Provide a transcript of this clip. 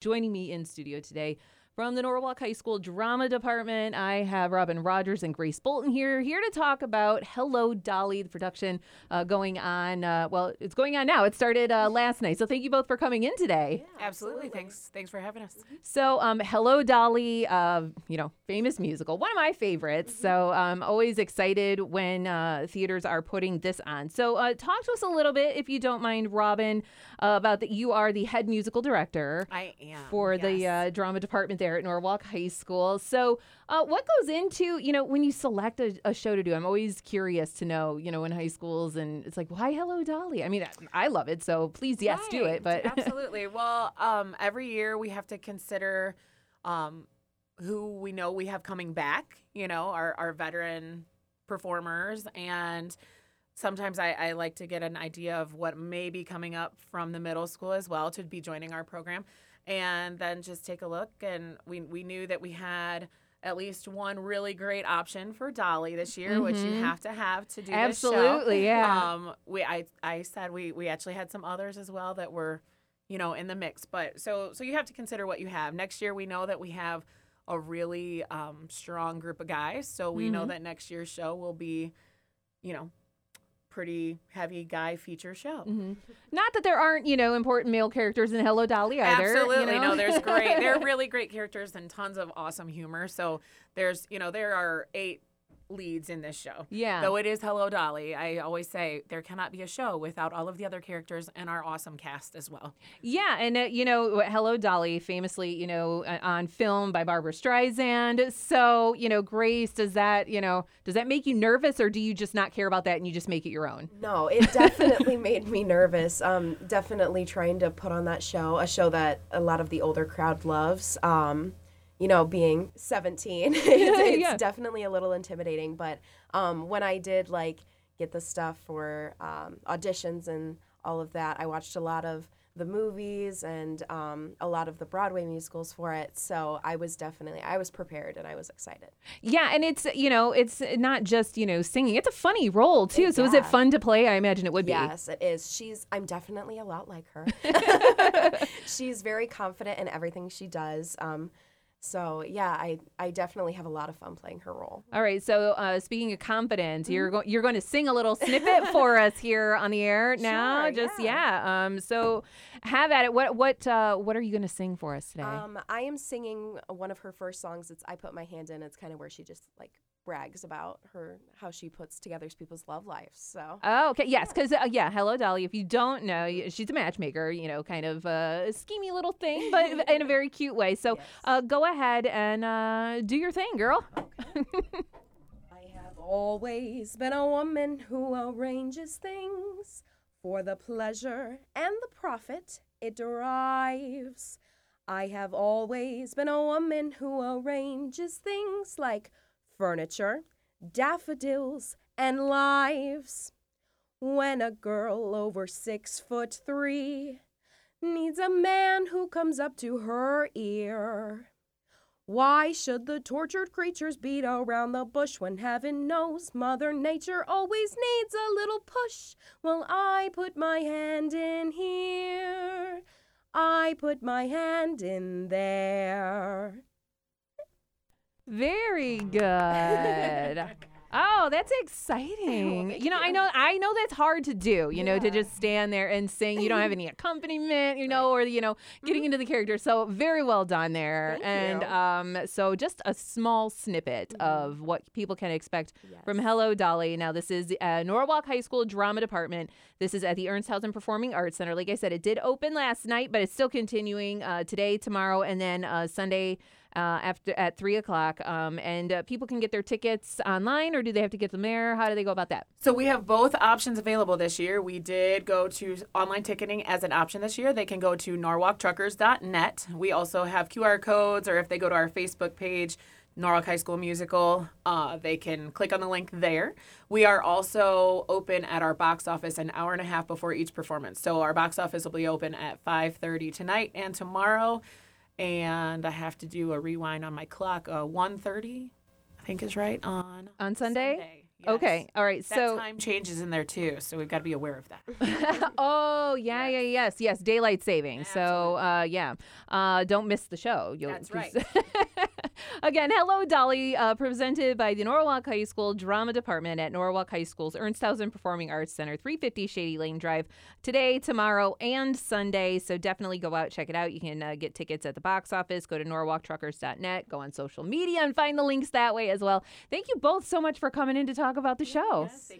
Joining me in studio today from the Norwalk High School Drama Department, I have Robyn Rogers and Grace Bolton here, here to talk about Hello Dolly, the production uh, going on. Uh, well, it's going on now. It started uh, last night. So thank you both for coming in today. Yeah, absolutely. absolutely. Thanks. Thanks for having us. So, um, Hello Dolly, uh, you know, famous musical, one of my favorites. Mm-hmm. So, I'm always excited when uh, theaters are putting this on. So, uh, talk to us a little bit, if you don't mind, Robyn, about that. You are the head musical director. I am for yes. the drama department there at Norwalk High School. So, uh, what goes into you know when you select a, a, show to do? I'm always curious to know you know in high schools, and it's like why Hello Dolly? I mean, I, I love it, so please yes right. do it. But absolutely, well, um, every year we have to consider um, who we know we have coming back. You know, our our veteran performers and sometimes I, I, like to get an idea of what may be coming up from the middle school as well to be joining our program and then just take a look. And we, we knew that we had at least one really great option for Dolly this year, mm-hmm. which you mm-hmm. have to have to do Absolutely, yeah. Um, we I I said we we actually had some others as well that were, you know, in the mix. But so so you have to consider what you have. Next year we know that we have a really um, strong group of guys, so we mm-hmm. know that next year's show will be, you know, pretty heavy guy feature show. Mm-hmm. Not that there aren't, you know, important male characters in Hello Dolly either. Absolutely. You know? No, there's great. They're really great characters and tons of awesome humor. So there's, you know, there are eight leads in this show. Yeah. Though it is Hello Dolly, I always say there cannot be a show without all of the other characters and our awesome cast as well. Yeah, and uh, you know, Hello Dolly, famously, you know, uh, on film by Barbra Streisand. So, you know, Grace, does that, you know, does that make you nervous, or do you just not care about that and you just make it your own? No, it definitely made me nervous. Um, definitely trying to put on that show, a show that a lot of the older crowd loves. Um, you know, being 17, it's, it's yeah. definitely a little intimidating. But um, when I did like get the stuff for um, auditions and all of that, I watched a lot of the movies and um, a lot of the Broadway musicals for it. So I was definitely I was prepared and I was excited. Yeah, and it's you know it's not just you know singing; it's a funny role too. It, so yeah. is it fun to play? I imagine it would be. Yes, it is. She's I'm definitely a lot like her. She's very confident in everything she does. Um, so yeah, I, I definitely have a lot of fun playing her role. All right. So uh, speaking of confidence, mm-hmm. you're going you're going to sing a little snippet for us here on the air now. Sure, Just yeah. yeah. Um. So have at it. What what uh, what are you going to sing for us today? Um. I am singing one of her first songs. It's I put my hand in. It's kind of where she just like brags about her how she puts together people's love lives. So oh, okay, yes, because uh, yeah, hello Dolly. If you don't know, she's a matchmaker. You know, kind of a schemy little thing, but in a very cute way. So yes. uh, go ahead and uh, do your thing, girl. Okay. I have always been a woman who arranges things for the pleasure and the profit it derives. I have always been a woman who arranges things like furniture, daffodils, and lives. When a girl over six foot three needs a man who comes up to her ear. Why should the tortured creatures beat around the bush when heaven knows Mother Nature always needs a little push? Well, I put my hand in here. I put my hand in there. Very good. Oh, that's exciting. You know, I know I know that's hard to do, you know, to just stand there and sing. You don't have any accompaniment, you know, or you know, getting mm-hmm. into the character. So very well done there. Thank and you. um so just a small snippet mm-hmm. of what people can expect yes. from Hello Dolly. Now this is uh, Norwalk High School Drama Department. This is at the Ernsthausen Performing Arts Center. Like I said, it did open last night, but it's still continuing uh, today, tomorrow, and then uh, Sunday uh, after at three o'clock. Um, and uh, people can get their tickets online, or do they have to get them there? How do they go about that? So we have both options available this year. We did go to online ticketing as an option this year. They can go to norwalktruckers.net. We also have QR codes, or if they go to our Facebook page. Norwalk High School Musical. Uh, they can click on the link there. We are also open at our box office an hour and a half before each performance. So our box office will be open at 5:30 tonight and tomorrow and I have to do a rewind on my clock. Uh, 1.30, I think is right on on Sunday. Sunday. Yes. Okay. All right. That So. time changes in there too, so we've got to be aware of that. oh yeah, yeah, yes, yes. Daylight saving. So uh, yeah, uh, don't miss the show. You'll, That's right. Again, hello, Dolly. Uh, presented by the Norwalk High School Drama Department at Norwalk High School's Ernsthausen Performing Arts Center, 350 Shady Lane Drive, today, tomorrow, and Sunday. So definitely go out, check it out. You can uh, get tickets at the box office. Go to norwalktruckers.net. Go on social media and find the links that way as well. Thank you both so much for coming in to talk about the show. Yes,